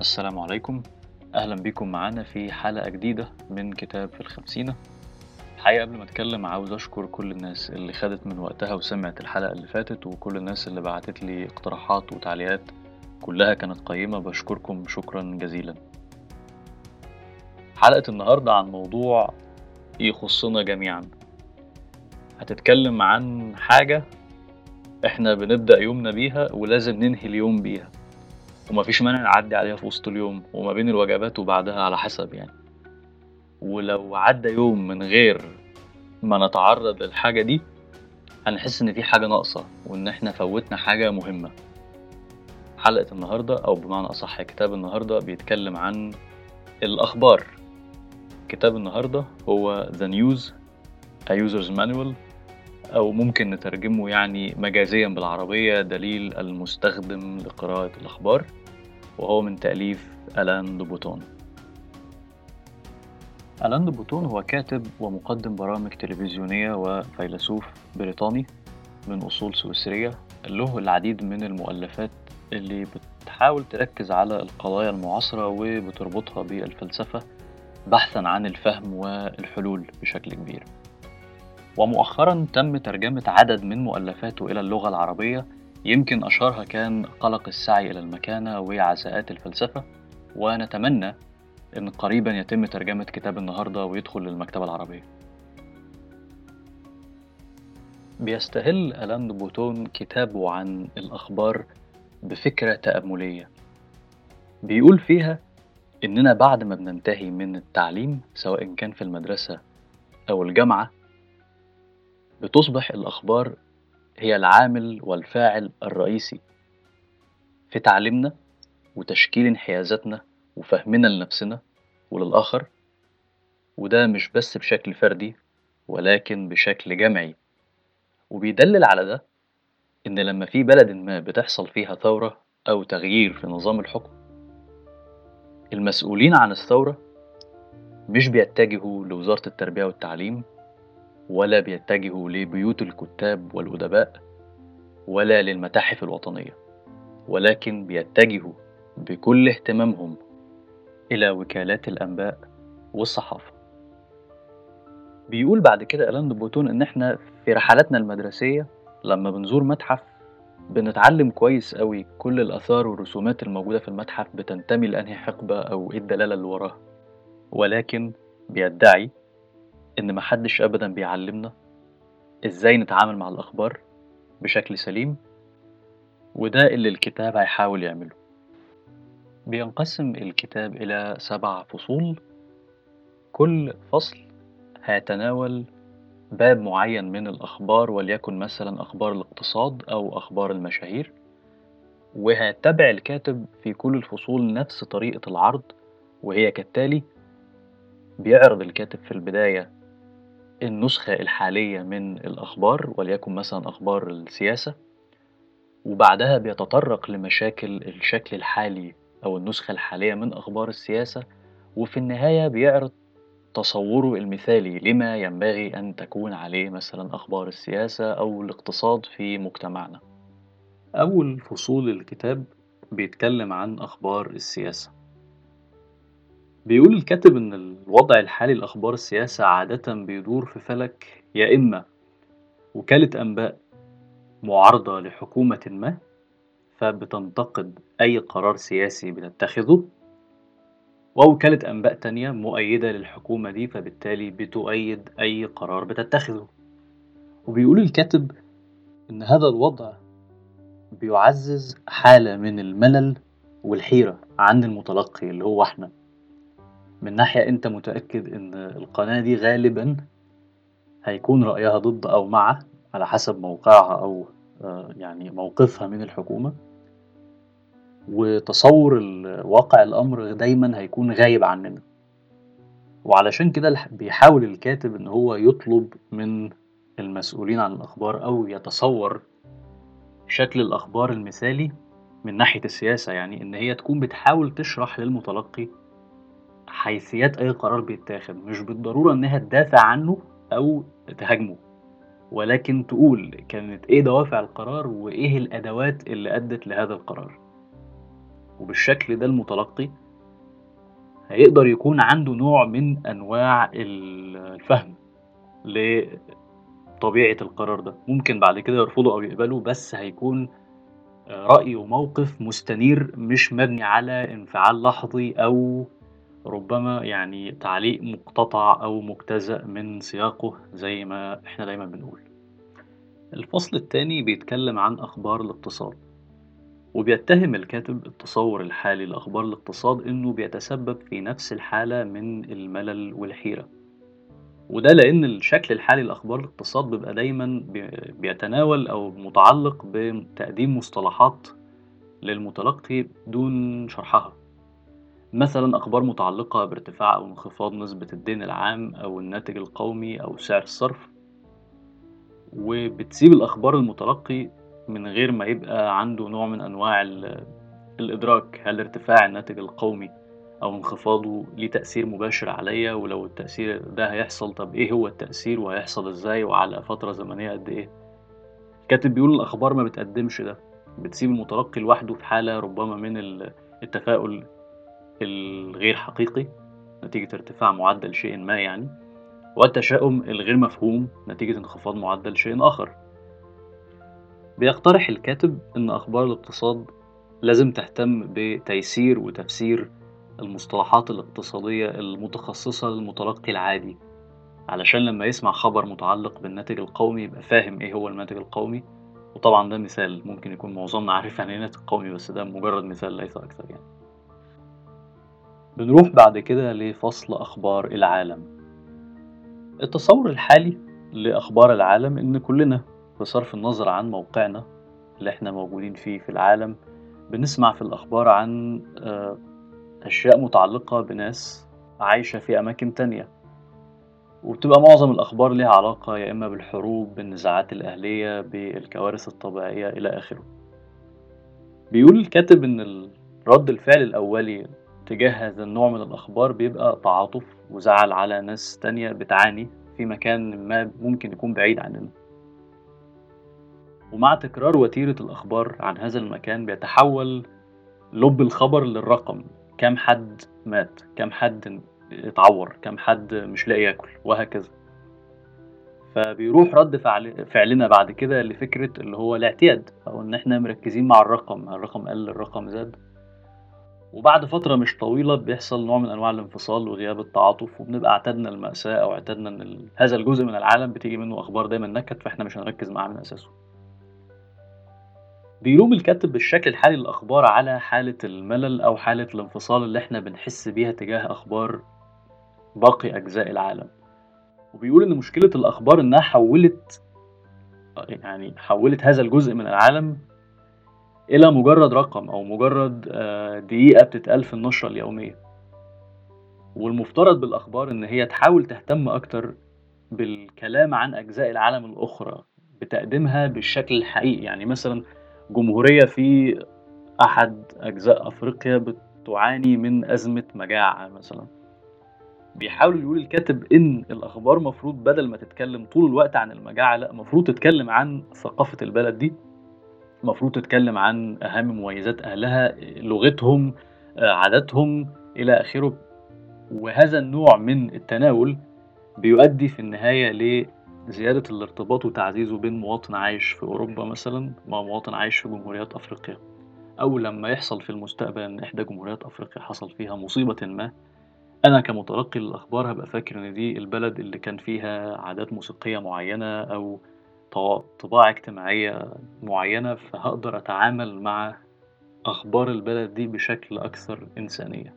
السلام عليكم. أهلا بكم معانا في حلقة جديدة من كتاب في الخمسينة. الحقيقة قبل ما أتكلم عاوز أشكر كل الناس اللي خدت من وقتها وسمعت الحلقة اللي فاتت وكل الناس اللي بعتت لي اقتراحات وتعليقات كلها كانت قيمة. بشكركم شكرا جزيلا. حلقة النهاردة عن موضوع يخصنا جميعا. هتتكلم عن حاجة إحنا بنبدأ يومنا بيها ولازم ننهي اليوم بيها. ومفيش مانع نعدي عليها في وسط اليوم وما بين الوجبات وبعدها على حسب يعني. ولو عدى يوم من غير ما نتعرض للحاجة دي هنحس إن في حاجة ناقصة وإن إحنا فوتنا حاجة مهمة. حلقة النهاردة أو بمعنى أصح كتاب النهاردة بيتكلم عن الأخبار. كتاب النهاردة هو The News A User's Manual أو ممكن نترجمه يعني مجازيا بالعربية دليل المستخدم لقراءة الأخبار. وهو من تأليف ألان دوبوتون. ألان دوبوتون هو كاتب ومقدم برامج تلفزيونية وفيلسوف بريطاني من أصول سويسرية له العديد من المؤلفات اللي بتحاول تركز على القضايا المعاصرة وبتربطها بالفلسفة بحثا عن الفهم والحلول بشكل كبير. ومؤخرا تم ترجمة عدد من مؤلفاته إلى اللغة العربية يمكن أشهرها كان قلق السعي إلى المكانة وعزاءات الفلسفة ونتمنى إن قريبا يتم ترجمة كتاب النهاردة ويدخل للمكتبة العربية. بيستهل ألان بوتون كتابه عن الأخبار بفكرة تأملية. بيقول فيها إننا بعد ما بننتهي من التعليم سواء كان في المدرسة أو الجامعة بتصبح الأخبار هي العامل والفاعل الرئيسي في تعليمنا وتشكيل انحيازاتنا وفهمنا لنفسنا وللآخر. وده مش بس بشكل فردي ولكن بشكل جمعي. وبيدلل على ده إن لما في بلد ما بتحصل فيها ثورة أو تغيير في نظام الحكم المسؤولين عن الثورة مش بيتجهوا لوزارة التربية والتعليم ولا بيتجهوا لبيوت الكتاب والأدباء ولا للمتاحف الوطنية ولكن بيتجهوا بكل اهتمامهم إلى وكالات الأنباء والصحافة. بيقول بعد كده ألان بوتون إن إحنا في رحلاتنا المدرسية لما بنزور متحف بنتعلم كويس قوي كل الآثار والرسومات الموجودة في المتحف بتنتمي لأنهي حقبة أو إيه الدلالة اللي وراها. ولكن بيدعي إن محدش أبدا بيعلمنا إزاي نتعامل مع الأخبار بشكل سليم وده اللي الكتاب هيحاول يعمله. بينقسم الكتاب إلى سبع فصول. كل فصل هيتناول باب معين من الأخبار وليكن مثلا أخبار الاقتصاد أو أخبار المشاهير. وهيتبع الكاتب في كل الفصول نفس طريقة العرض وهي كالتالي بيعرض الكاتب في البداية النسخة الحالية من الأخبار وليكن مثلا أخبار السياسة وبعدها بيتطرق لمشاكل الشكل الحالي أو النسخة الحالية من أخبار السياسة وفي النهاية بيعرض تصوره المثالي لما ينبغي أن تكون عليه مثلا أخبار السياسة أو الاقتصاد في مجتمعنا. أول فصول الكتاب بيتكلم عن أخبار السياسة. بيقول الكاتب إن الوضع الحالي لأخبار السياسة عادة بيدور في فلك يا إما وكالة أنباء معارضة لحكومة ما فبتنتقد أي قرار سياسي بتتخذه ووكالة أنباء تانية مؤيدة للحكومة دي فبالتالي بتؤيد أي قرار بتتخذه. وبيقول الكاتب إن هذا الوضع بيعزز حالة من الملل والحيرة عند المتلقي اللي هو إحنا. من ناحية أنت متأكد إن القناة دي غالبا هيكون رأيها ضد أو مع على حسب موقعها أو يعني موقفها من الحكومة. وتصور واقع الأمر دايما هيكون غايب عننا. وعلشان كده بيحاول الكاتب إن هو يطلب من المسؤولين عن الأخبار أو يتصور شكل الأخبار المثالي من ناحية السياسة يعني إن هي تكون بتحاول تشرح للمتلقي حيثيات أي قرار بيتاخد مش بالضرورة إنها تدافع عنه أو تهاجمه. ولكن تقول كانت إيه دوافع القرار وإيه الأدوات اللي أدت لهذا القرار. وبالشكل ده المتلقي هيقدر يكون عنده نوع من أنواع الفهم لطبيعة القرار ده. ممكن بعد كده يرفضه أو يقبله بس هيكون رأي وموقف مستنير مش مبني على انفعال لحظي أو ربما يعني تعليق مقتطع أو مجتزأ من سياقه زي ما إحنا دايما بنقول. الفصل الثاني بيتكلم عن أخبار الاقتصاد وبيتهم الكاتب التصور الحالي لأخبار الاقتصاد إنه بيتسبب في نفس الحالة من الملل والحيرة. وده لأن الشكل الحالي لأخبار الاقتصاد بيبقى دايما بيتناول أو متعلق بتقديم مصطلحات للمتلقي دون شرحها. مثلا أخبار متعلقة بارتفاع أو انخفاض نسبة الدين العام أو الناتج القومي أو سعر الصرف وبتسيب الأخبار المتلقي من غير ما يبقى عنده نوع من أنواع الإدراك هل ارتفاع الناتج القومي أو انخفاضه ليه تأثير مباشر عليا ولو التأثير ده هيحصل طب إيه هو التأثير وهيحصل إزاي وعلى فترة زمنية قد إيه؟ الكاتب بيقول الأخبار ما بتقدمش ده بتسيب المتلقي لوحده في حالة ربما من التفاؤل الغير حقيقي نتيجة ارتفاع معدل شيء ما يعني والتشاؤم الغير مفهوم نتيجة انخفاض معدل شيء آخر. بيقترح الكاتب إن أخبار الاقتصاد لازم تهتم بتيسير وتفسير المصطلحات الاقتصادية المتخصصة للمتلقي العادي علشان لما يسمع خبر متعلق بالناتج القومي يبقى فاهم إيه هو الناتج القومي. وطبعا ده مثال ممكن يكون معظمنا عارف يعني إيه ناتج قومي بس ده مجرد مثال ليس أكثر يعني. بنروح بعد كده لفصل أخبار العالم. التصور الحالي لأخبار العالم إن كلنا بصرف النظر عن موقعنا اللي إحنا موجودين فيه في العالم بنسمع في الأخبار عن أشياء متعلقة بناس عايشة في أماكن تانية. وبتبقى معظم الأخبار ليها علاقة يا إما بالحروب بالنزاعات الأهلية بالكوارث الطبيعية إلى آخره. بيقول الكاتب إن رد الفعل الأولي تجاه هذا النوع من الأخبار بيبقى تعاطف وزعل على ناس تانية بتعاني في مكان ما ممكن يكون بعيد عننا. ومع تكرار وتيرة الأخبار عن هذا المكان بيتحول لب الخبر للرقم. كم حد مات كم حد اتعور كم حد مش لاقي ياكل وهكذا. فبيروح رد فعل فعلنا بعد كده لفكرة اللي هو الاعتياد أو إن إحنا مركزين مع الرقم. الرقم قل الرقم زاد. وبعد فترة مش طويلة بيحصل نوع من أنواع الانفصال وغياب التعاطف وبنبقى اعتدنا المأساة أو اعتدنا إن هذا الجزء من العالم بتيجي منه أخبار دايما نكد فإحنا مش هنركز معاه من أساسه. بيلوم الكاتب بالشكل الحالي للأخبار على حالة الملل أو حالة الانفصال اللي إحنا بنحس بيها تجاه أخبار باقي أجزاء العالم. وبيقول إن مشكلة الأخبار إنها حولت يعني حولت هذا الجزء من العالم إلى مجرد رقم أو مجرد دقيقة بتتقال في النشرة اليومية. والمفترض بالأخبار إن هي تحاول تهتم أكتر بالكلام عن أجزاء العالم الأخرى بتقديمها بالشكل الحقيقي. يعني مثلا جمهورية في أحد أجزاء أفريقيا بتعاني من أزمة مجاعة مثلا. بيحاول يقول الكاتب إن الأخبار مفروض بدل ما تتكلم طول الوقت عن المجاعة لأ مفروض تتكلم عن ثقافة البلد دي. مفروض تتكلم عن أهم مميزات أهلها لغتهم عاداتهم إلى آخره. وهذا النوع من التناول بيؤدي في النهاية زيادة الارتباط وتعزيزه بين مواطن عايش في أوروبا مثلا مع مواطن عايش في جمهوريات أفريقيا. أو لما يحصل في المستقبل إن إحدى جمهوريات أفريقيا حصل فيها مصيبة ما أنا كمتلقي للأخبار هبقى فاكر إن دي البلد اللي كان فيها عادات موسيقية معينة أو طباع اجتماعية معينة فهقدر أتعامل مع أخبار البلد دي بشكل أكثر إنسانية.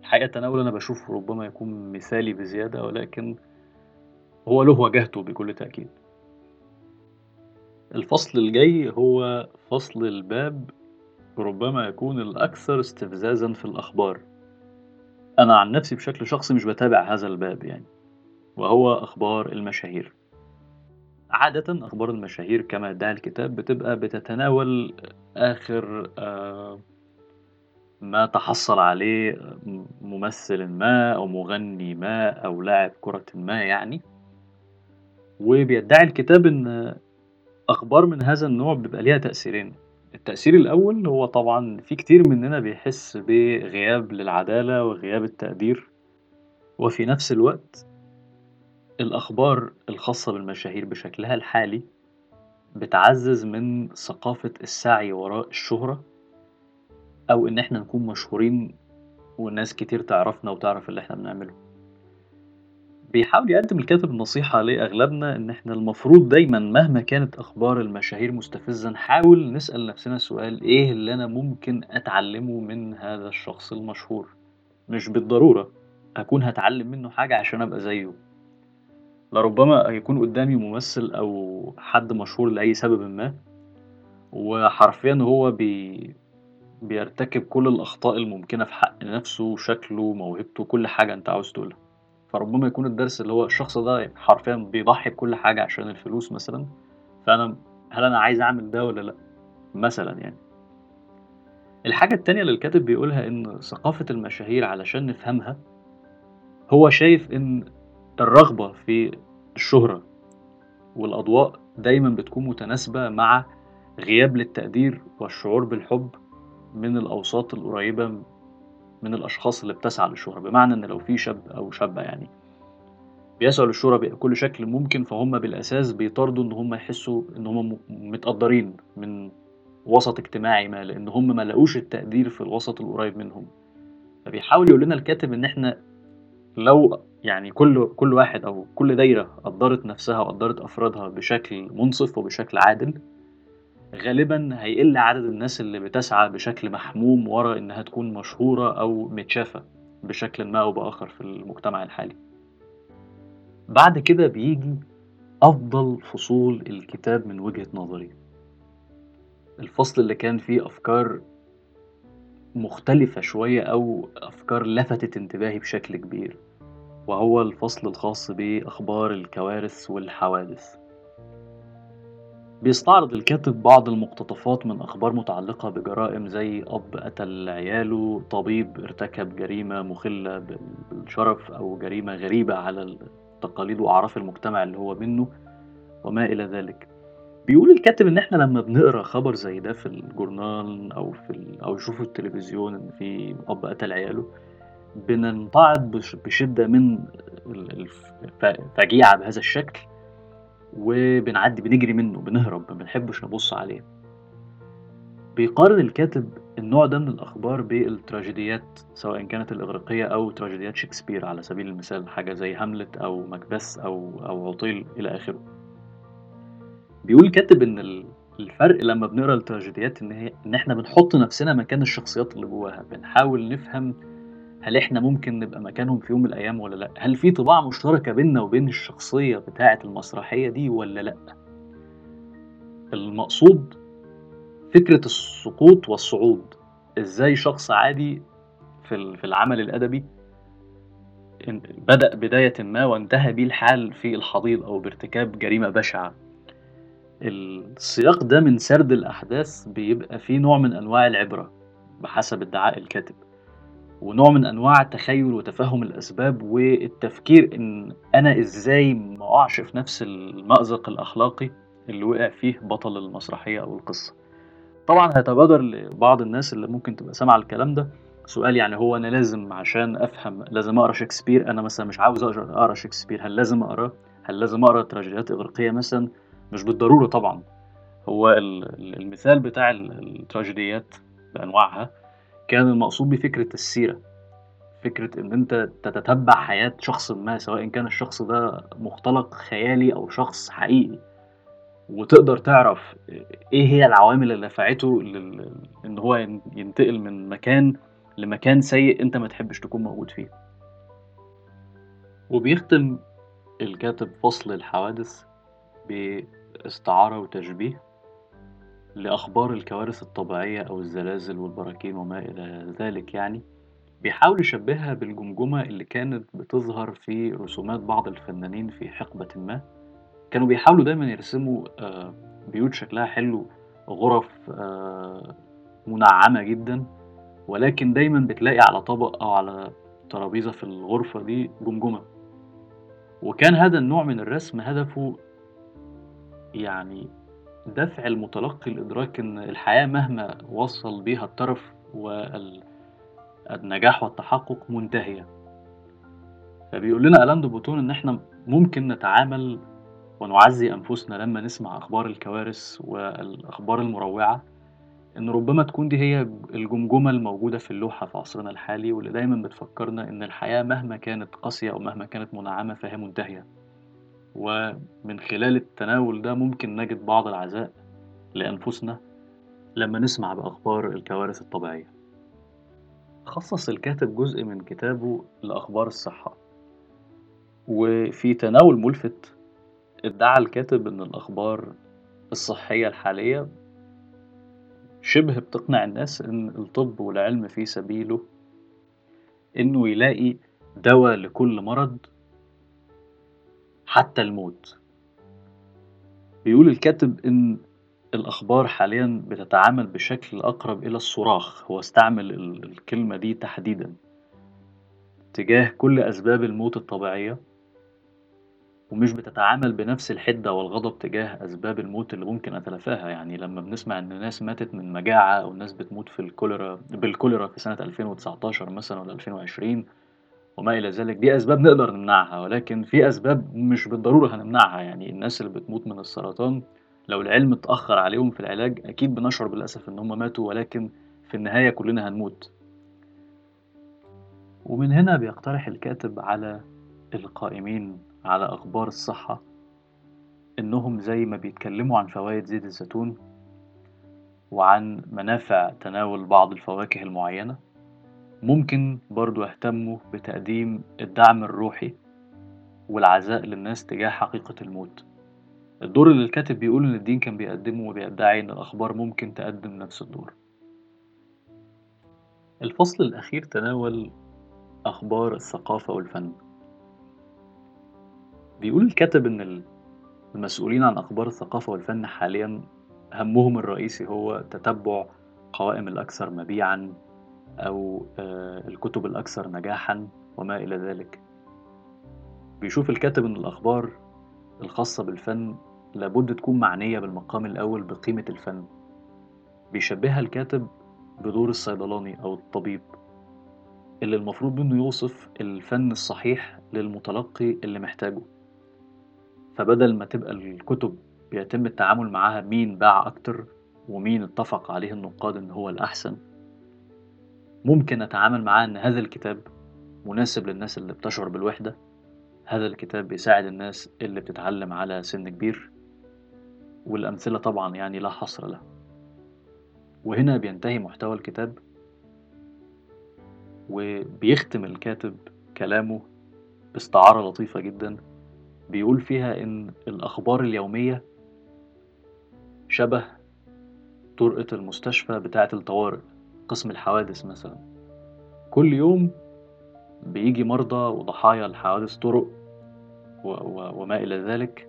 الحقيقة التناول أنا بشوفه ربما يكون مثالي بزيادة ولكن هو له وجهته بكل تأكيد. الفصل الجاي هو فصل الباب ربما يكون الأكثر استفزازا في الأخبار. أنا عن نفسي بشكل شخصي مش بتابع هذا الباب يعني وهو أخبار المشاهير. عادة أخبار المشاهير كما ادعى الكتاب بتبقى بتتناول آخر آه ما تحصل عليه ممثل ما أو مغني ما أو لاعب كرة ما يعني. وبيدعي الكتاب إن أخبار من هذا النوع بيبقى ليها تأثيرين. التأثير الأول هو طبعًا في كتير مننا بيحس بغياب للعدالة وغياب التقدير، وفي نفس الوقت الأخبار الخاصة بالمشاهير بشكلها الحالي بتعزّز من ثقافة السعي وراء الشهرة، أو إن إحنا نكون مشهورين وناس كتير تعرفنا وتعرف اللي إحنا بنعمله. بيحاول يقدّم الكاتب نصيحة لأغلبنا إن إحنا المفروض دايمًا مهما كانت أخبار المشاهير مستفزة نحاول نسأل نفسنا سؤال إيه اللي أنا ممكن أتعلمه من هذا الشخص المشهور؟ مش بالضرورة أكون هاتعلم منه حاجة عشان أبقى زيه. لربما هيكون قدامي ممثل أو حد مشهور لأي سببٍ ما، وحرفيًا هو بي بيرتكب كل الأخطاء الممكنة في حق نفسه، شكله، موهبته، كل حاجة أنت عاوز تقولها. فربما يكون الدرس اللي هو الشخص ده حرفيًا بيضحي بكل حاجة عشان الفلوس مثلًا، فأنا هل أنا عايز أعمل ده والّا لأ؟ مثلًا يعني. الحاجة التانية اللي الكاتب بيقولها إن ثقافة المشاهير علشان نفهمها، هو شايف إن الرغبة في الشهرة والأضواء دايمًا بتكون متناسبة مع غياب للتقدير والشعور بالحب من الأوساط القريبة من الأشخاص اللي بتسعى للشهرة، بمعنى إن لو في شاب أو شابة يعني بيسعوا للشهرة بكل شكل ممكن، فهُم بالأساس بيطاردوا إن هُم يحسوا إن هُم متقدّرين من وسط اجتماعي ما، لإن هُم ما لاقوش التقدير في الوسط القريب منهم. فبيحاول يقول لنا الكاتب إن إحنا لو يعني كل كل واحد أو كل دايرة قدّرت نفسها وقدّرت أفرادها بشكل منصف وبشكل عادل، غالبًا هيقل عدد الناس اللي بتسعى بشكل محموم ورا إنها تكون مشهورة أو متشافة بشكلٍ ما أو بآخر في المجتمع الحالي. بعد كده بييجي أفضل فصول الكتاب من وجهة نظري. الفصل اللي كان فيه أفكار مختلفة شوية أو أفكار لفتت انتباهي بشكل كبير، وهو الفصل الخاص بأخبار الكوارث والحوادث. بيستعرض الكاتب بعض المقتطفات من أخبار متعلقة بجرائم زي أب قتل عياله، طبيب ارتكب جريمة مخلة بال بالشرف أو جريمة غريبة على التقاليد وأعراف المجتمع اللي هو منه وما إلى ذلك. بيقول الكاتب إن إحنا لمّا بنقرأ خبر زي ده في الجورنال أو في ال أو نشوفه التلفزيون إن في أب قتل عياله، بننتعظ بش بشدة من ال الف ف فجيعة بهذا الشكل، وبنعدّي بنجري منه، بنهرب، ما بنحبش نبُص عليه. بيقارن الكاتب النوع ده من الأخبار بالتراجيديات سواء كانت الإغريقية أو تراجيديات شكسبير على سبيل المثال حاجة زي هاملت أو ماكبث أو أو عُطيل إلى آخره. بيقول الكاتب إن ال الفرق لمّا بنقرأ التراجيديات إن هي إن إحنا بنحُط نفسنا مكان الشخصيات اللي جواها، بنحاول نفهم هل إحنا ممكن نبقى مكانهم في يوم من الأيام والّا لأ؟ هل في طباع مشتركة بيننا وبين الشخصية بتاعة المسرحية دي والّا لأ؟ المقصود فكرة السقوط والصعود، إزاي شخص عادي في في العمل الأدبي ان بدأ بدايةً ما وانتهى بيه الحال في الحضيض أو بارتكاب جريمة بشعة. السياق ده من سرد الأحداث بيبقى فيه نوع من أنواع العبرة بحسب ادعاء الكاتب، ونوع من أنواع تخيُّل وتفهُّم الأسباب والتفكير إن أنا إزاي ما أقعش في نفس المأزق الأخلاقي اللي وقع فيه بطل المسرحية أو القصة. طبعًا هيتبادر لبعض الناس اللي ممكن تبقى سامعة الكلام ده سؤال يعني هو أنا لازم عشان أفهم لازم أقرأ شكسبير؟ أنا مثلًا مش عاوز أقرأ شكسبير، هل لازم أقراه؟ هل لازم أقرأ تراجيديات إغريقية مثلًا؟ مش بالضرورة طبعًا. هو ال ال المثال بتاع ال التراجيديات بأنواعها كان المقصود بيه فكرة السيرة، فكرة إن أنت تتتبع حياة شخصٍ ما سواء كان الشخص ده مختلق خيالي أو شخص حقيقي، وتقدر تعرف إيه هي العوامل اللي دفعته إن هو ين ينتقل من مكان لمكان سيء أنت ما تحبش تكون موجود فيه. وبيختم الكاتب فصل الحوادث باستعارة وتشبيه لأخبار الكوارث الطبيعية أو الزلازل والبراكين وما إلى ذلك يعني، بيحاول يشبهها بالجمجمة اللي كانت بتظهر في رسومات بعض الفنانين في حقبةٍ ما، كانوا بيحاولوا دايمًا يرسموا آآ بيوت شكلها حلو، غرف آآ منعّمة جدًا، ولكن دايمًا بتلاقي على طبق أو على ترابيزة في الغرفة دي جمجمة. وكان هذا النوع من الرسم هدفه يعني دفع المتلقي لإدراك إن الحياة مهما وصل بيها الترف والنجاح والتحقق منتهية. فبيقول لنا ألان دو بوتون إن إحنا ممكن نتعامل ونعزي أنفسنا لما نسمع أخبار الكوارث والأخبار المروعة إن ربما تكون دي هي الجمجمة الموجودة في اللوحة في عصرنا الحالي واللي دايما بتفكرنا إن الحياة مهما كانت قاسية أو مهما كانت منعمة فهي منتهية. ومن خلال التناول ده ممكن نجد بعض العزاء لأنفسنا لما نسمع بأخبار الكوارث الطبيعية. خصص الكاتب جزء من كتابه لأخبار الصحة وفي تناول ملفت ادعى الكاتب إن الأخبار الصحية الحالية شبه بتقنع الناس إن الطب والعلم في سبيله إنه يلاقي دواء لكل مرض حتى الموت. بيقول الكاتب إن الأخبار حاليا بتتعامل بشكل أقرب إلى الصراخ. هو استعمل الكلمة دي تحديدا. تجاه كل أسباب الموت الطبيعية ومش بتتعامل بنفس الحدة والغضب تجاه أسباب الموت اللي ممكن أتلافاها. يعني لما بنسمع إن ناس ماتت من مجاعة أو ناس بتموت في الكوليرا بالكوليرا في سنة 2019 مثلا ولا 2020 وما إلى ذلك. دي أسباب نقدر نمنعها ولكن في أسباب مش بالضرورة هنمنعها. يعني الناس اللي بتموت من السرطان لو العلم اتأخر عليهم في العلاج أكيد بنشعر بالأسف إن هم ماتوا ولكن في النهاية كلنا هنموت. ومن هنا بيقترح الكاتب على القائمين على أخبار الصحة إنهم زي ما بيتكلموا عن فوائد زيت الزيتون وعن منافع تناول بعض الفواكه المعينة. ممكن برضو يهتموا بتقديم الدعم الروحي والعزاء للناس تجاه حقيقة الموت. الدور اللي الكاتب بيقول إن الدين كان بيقدمه وبيدعي إن الأخبار ممكن تقدم نفس الدور. الفصل الأخير تناول أخبار الثقافة والفن. بيقول الكاتب إن المسؤولين عن أخبار الثقافة والفن حاليا همهم الرئيسي هو تتبع قوائم الأكثر مبيعا أو الكتب الأكثر نجاحا وما إلى ذلك. بيشوف الكاتب إن الأخبار الخاصة بالفن لابد تكون معنية بالمقام الأول بقيمة الفن. بيشبهها الكاتب بدور الصيدلاني أو الطبيب اللي المفروض منه يوصف الفن الصحيح للمتلقي اللي محتاجه. فبدل ما تبقى الكتب بيتم التعامل معاها مين باع أكتر ومين اتفق عليه النقاد إن هو الأحسن ممكن أتعامل معاه إن هذا الكتاب مناسب للناس اللي بتشعر بالوحدة؟ هذا الكتاب بيساعد الناس اللي بتتعلم على سن كبير؟ والأمثلة طبعا يعني لا حصر لها. وهنا بينتهي محتوى الكتاب وبيختم الكاتب كلامه باستعارة لطيفة جدا. بيقول فيها إن الأخبار اليومية شبه طرقة المستشفى بتاعة الطوارئ. قسم الحوادث مثلا. كل يوم بيجي مرضى وضحايا لحوادث طرق و و وما إلى ذلك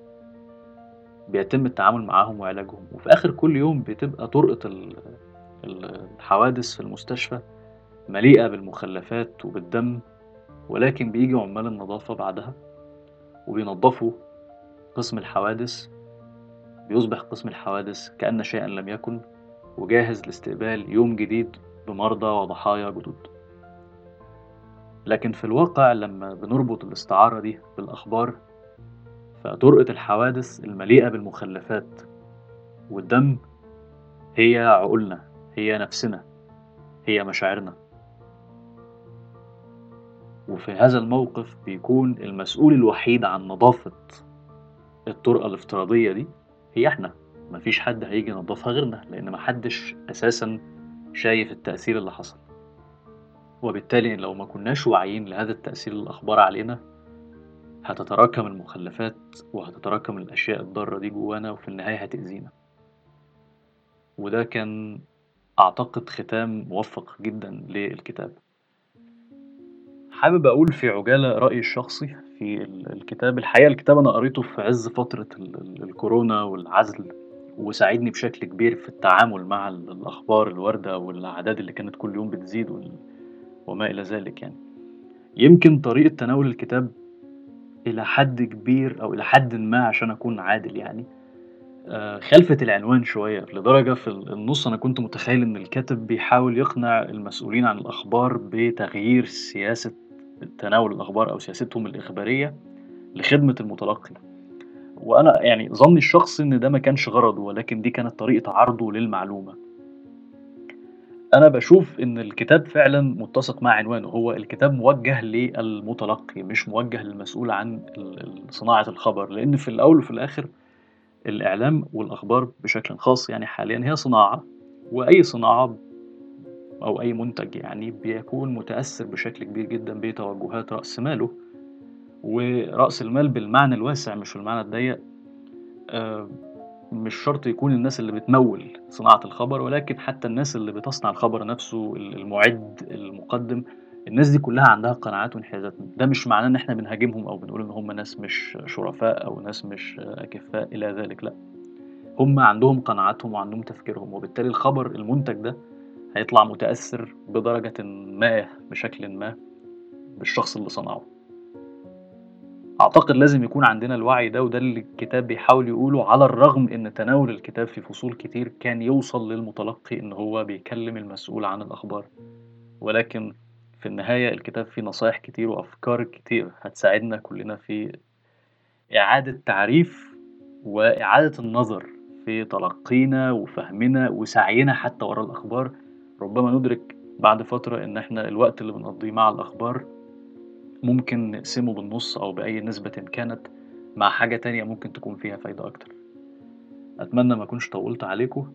بيتم التعامل معاهم وعلاجهم. وفي آخر كل يوم بتبقى طرقة الحوادث في المستشفى مليئة بالمخلفات وبالدم ولكن بيجي عمال النظافة بعدها وبينظفوا قسم الحوادث بيصبح قسم الحوادث كأن شيئا لم يكن. وجاهز لاستقبال يوم جديد بمرضى وضحايا جدد. لكن في الواقع لما بنربط الاستعارة دي بالأخبار فطرقة الحوادث المليئة بالمخلفات والدم هي عقولنا هي نفسنا هي مشاعرنا. وفي هذا الموقف بيكون المسؤول الوحيد عن نظافة الطرقة الافتراضية دي هي إحنا. مفيش حد هيجي ينظفها غيرنا لأن محدش أساسا شايف التأثير اللي حصل. وبالتالي لو ما كناش واعيين لهذا التأثير الأخبار علينا هتتراكم المخلفات وهتتراكم الأشياء الضارة دي جوانا وفي النهاية هتأذينا. وده كان أعتقد ختام موفق جدا للكتاب. حابب أقول في عجالة رأيي الشخصي في الكتاب الحقيقة الكتاب أنا قريته في عز فترة الكورونا والعزل وساعدني بشكل كبير في التعامل مع الأخبار الواردة والأعداد اللي كانت كل يوم بتزيد وما إلى ذلك يعني. يمكن طريقة تناول الكتاب إلى حد كبير أو إلى حد ما عشان أكون عادل يعني آآ خلفِت العنوان شوية، لدرجة في ال النُص أنا كنت متخيّل إن الكاتب بيحاول يقنع المسؤولين عن الأخبار بتغيير سياسة تناول الأخبار أو سياستهم الإخبارية لخدمة المتلقي، وأنا يعني ظني الشخصي إن ده ما كانش غرضه، ولكن دي كانت طريقة عرضه للمعلومة. أنا باشوف إن الكتاب فعلًا متّسق مع عنوانه، هو الكتاب موجّه للمتلقي مش موجّه للمسؤول عن صناعة الخبر، لإن في الأول وفي الآخر الإعلام والأخبار بشكل خاص يعني حاليًا هي صناعة، وأي صناعة أو أي منتج يعني بيكون متأثّر بشكل كبير جدًا بتوجهات رأس ماله، ورأس المال بالمعنى الواسع مش بالمعنى الضيّق. آآ مش شرط يكون الناس اللي بتموِّل صناعة الخبر، ولكن حتى الناس اللي بتصنع الخبر نفسه، ال المُعِد، المُقدِّم، الناس دي كلّها عندها قناعات وانحيازات، ده مش معناه إن إحنا بنهاجمهم أو بنقول إن هم ناس مش شرفاء أو ناس مش أكفّاء إلى ذلك لأ، هم عندهم قناعاتهم وعندهم تفكيرهم، وبالتالي الخبر المُنتج ده هيطلع متأثّر بدرجةٍ ما بشكلٍ ما بالشخص اللي صنعه. أعتقد لازم يكون عندنا الوعي ده، وده اللي الكتاب بيحاول يقوله على الرغم إن تناول الكتاب في فصول كتير كان يوصل للمتلقي إن هو بيكلّم المسؤول عن الأخبار، ولكن في النهاية الكتاب فيه نصايح كتير وأفكار كتير هتساعدنا كلّنا في إعادة تعريف وإعادة النظر في تلقينا وفهمنا وسعينا حتى ورا الأخبار، ربما ندرك بعد فترة إن إحنا الوقت اللي بنقضّيه مع الأخبار ممكن نقسمه بالنُص أو بأي نسبةٍ كانت مع حاجة تانية ممكن تكون فيها فايدة أكتر. أتمنى ما أكونش طوّلت عليكم،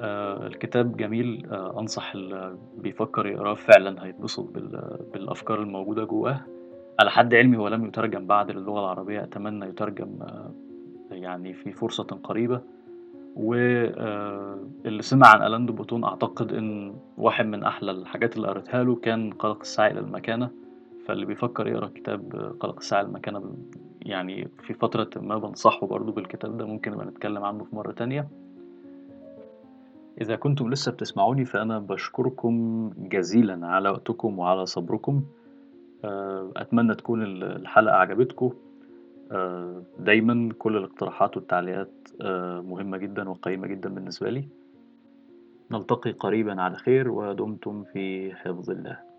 آآ الكتاب جميل. آآ أنصح اللي بيفكّر يقراه فعلًا هيتبسط بال بالأفكار الموجودة جوّاه، على حد علمي هو لم يترجم بعد للغة العربية، أتمنى يترجم يعني في فرصةٍ قريبة، و آآ اللي سمع عن ألان دي بوتون أعتقد إن واحد من أحلى الحاجات اللي قريتها له كان قلق الساعي إلى المكانة، فاللي بيفكّر يقرأ كتاب قلق الساعي إلى المكانة يعني في فترةٍ ما بانصحه برضه بالكتاب ده، ممكن نبقى نتكلّم عنه في مرّة تانية. إذا كنتم لسه بتسمعوني فأنا باشكركم جزيلًا على وقتكم وعلى صبركم، آآ أتمنى تكون ال الحلقة عجبتكم، آآ دايمًا كل الاقتراحات والتعليقات آآ مهمة جدًا وقيّمة جدًا بالنسبة لي. نلتقي قريبًا على خير ودمتم في حفظ الله.